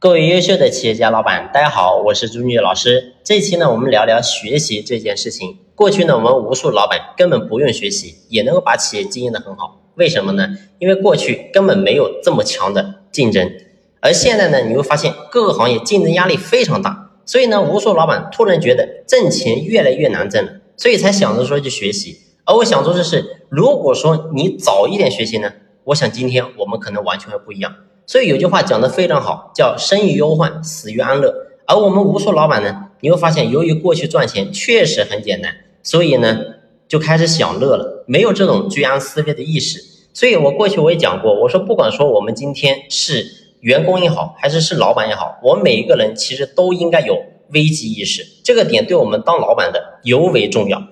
各位优秀的企业家老板，大家好，我是朱女老师。这期呢，我们聊聊学习这件事情。过去呢，我们无数老板根本不用学习，也能够把企业经营的很好。为什么呢？因为过去根本没有这么强的竞争，而现在呢，你会发现各个行业竞争压力非常大，所以呢，无数老板突然觉得挣钱越来越难挣了，所以才想着说去学习。而我想说的是，如果说你早一点学习呢？我想今天我们可能完全会不一样，所以有句话讲得非常好，叫生于忧患，死于安乐。而我们无数老板呢，你会发现，由于过去赚钱确实很简单，所以呢就开始享乐了，没有这种居安思危的意识。所以我过去我也讲过，我说不管说我们今天是员工也好，还是是老板也好，我们每一个人其实都应该有危机意识，这个点对我们当老板的尤为重要。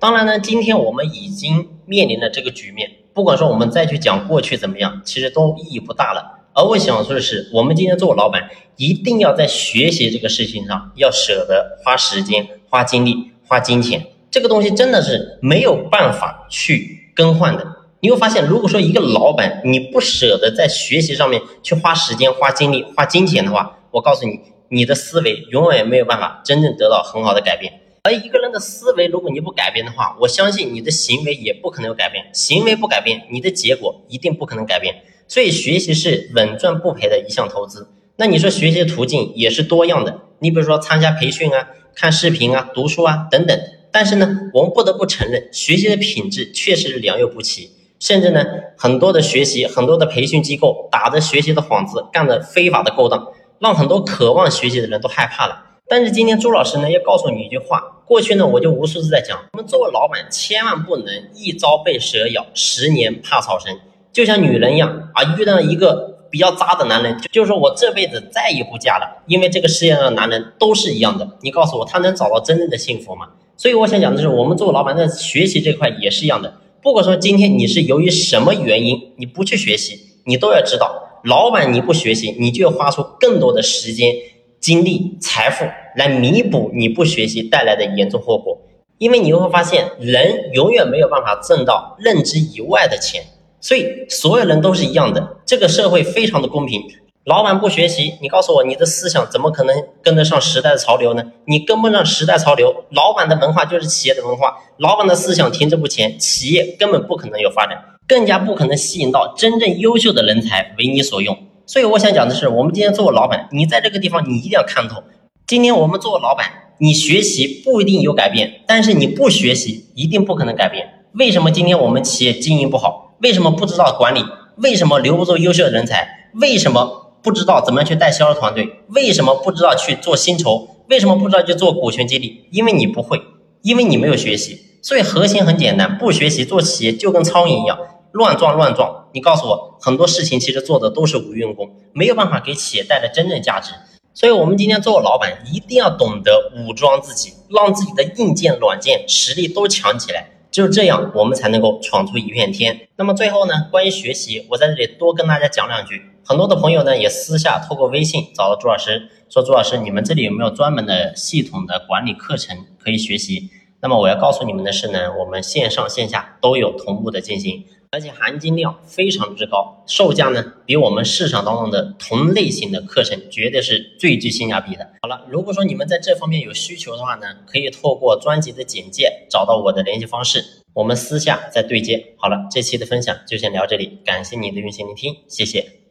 当然呢，今天我们已经面临了这个局面。不管说我们再去讲过去怎么样，其实都意义不大了。而我想说的是，我们今天做老板，一定要在学习这个事情上要舍得花时间、花精力、花金钱。这个东西真的是没有办法去更换的。你会发现，如果说一个老板你不舍得在学习上面去花时间、花精力、花金钱的话，我告诉你，你的思维永远没有办法真正得到很好的改变。而一个人的思维，如果你不改变的话，我相信你的行为也不可能有改变。行为不改变，你的结果一定不可能改变。所以，学习是稳赚不赔的一项投资。那你说学习的途径也是多样的，你比如说参加培训啊、看视频啊、读书啊等等。但是呢，我们不得不承认，学习的品质确实是良莠不齐。甚至呢，很多的学习、很多的培训机构打着学习的幌子，干着非法的勾当，让很多渴望学习的人都害怕了。但是今天朱老师呢，要告诉你一句话。过去呢，我就无数次在讲，我们作为老板，千万不能一朝被蛇咬，十年怕草绳。就像女人一样啊，遇到一个比较渣的男人，就是说我这辈子再也不嫁了，因为这个世界上的男人都是一样的。你告诉我，他能找到真正的幸福吗？所以我想讲的是，我们作为老板在学习这块也是一样的。不管说今天你是由于什么原因你不去学习，你都要知道，老板你不学习，你就要花出更多的时间。精力、财富来弥补你不学习带来的严重后果，因为你会发现，人永远没有办法挣到认知以外的钱，所以所有人都是一样的。这个社会非常的公平，老板不学习，你告诉我，你的思想怎么可能跟得上时代的潮流呢？你跟不上时代潮流，老板的文化就是企业的文化，老板的思想停滞不前，企业根本不可能有发展，更加不可能吸引到真正优秀的人才为你所用。所以我想讲的是，我们今天做老板，你在这个地方你一定要看透。今天我们做老板，你学习不一定有改变，但是你不学习一定不可能改变。为什么今天我们企业经营不好？为什么不知道管理？为什么留不住优秀的人才？为什么不知道怎么样去带销售团队？为什么不知道去做薪酬？为什么不知道去做股权激励？因为你不会，因为你没有学习。所以核心很简单，不学习做企业就跟苍蝇一样。乱撞乱撞，你告诉我，很多事情其实做的都是无用功，没有办法给企业带来真正价值。所以，我们今天做老板，一定要懂得武装自己，让自己的硬件、软件实力都强起来。只有这样，我们才能够闯出一片天。那么最后呢，关于学习，我在这里多跟大家讲两句。很多的朋友呢，也私下透过微信找到朱老师，说朱老师，你们这里有没有专门的系统的管理课程可以学习？那么我要告诉你们的是呢，我们线上线下都有同步的进行。而且含金量非常之高，售价呢比我们市场当中的同类型的课程绝对是最具性价比的。好了，如果说你们在这方面有需求的话呢，可以透过专辑的简介找到我的联系方式，我们私下再对接。好了，这期的分享就先聊这里，感谢你的用心聆听，谢谢。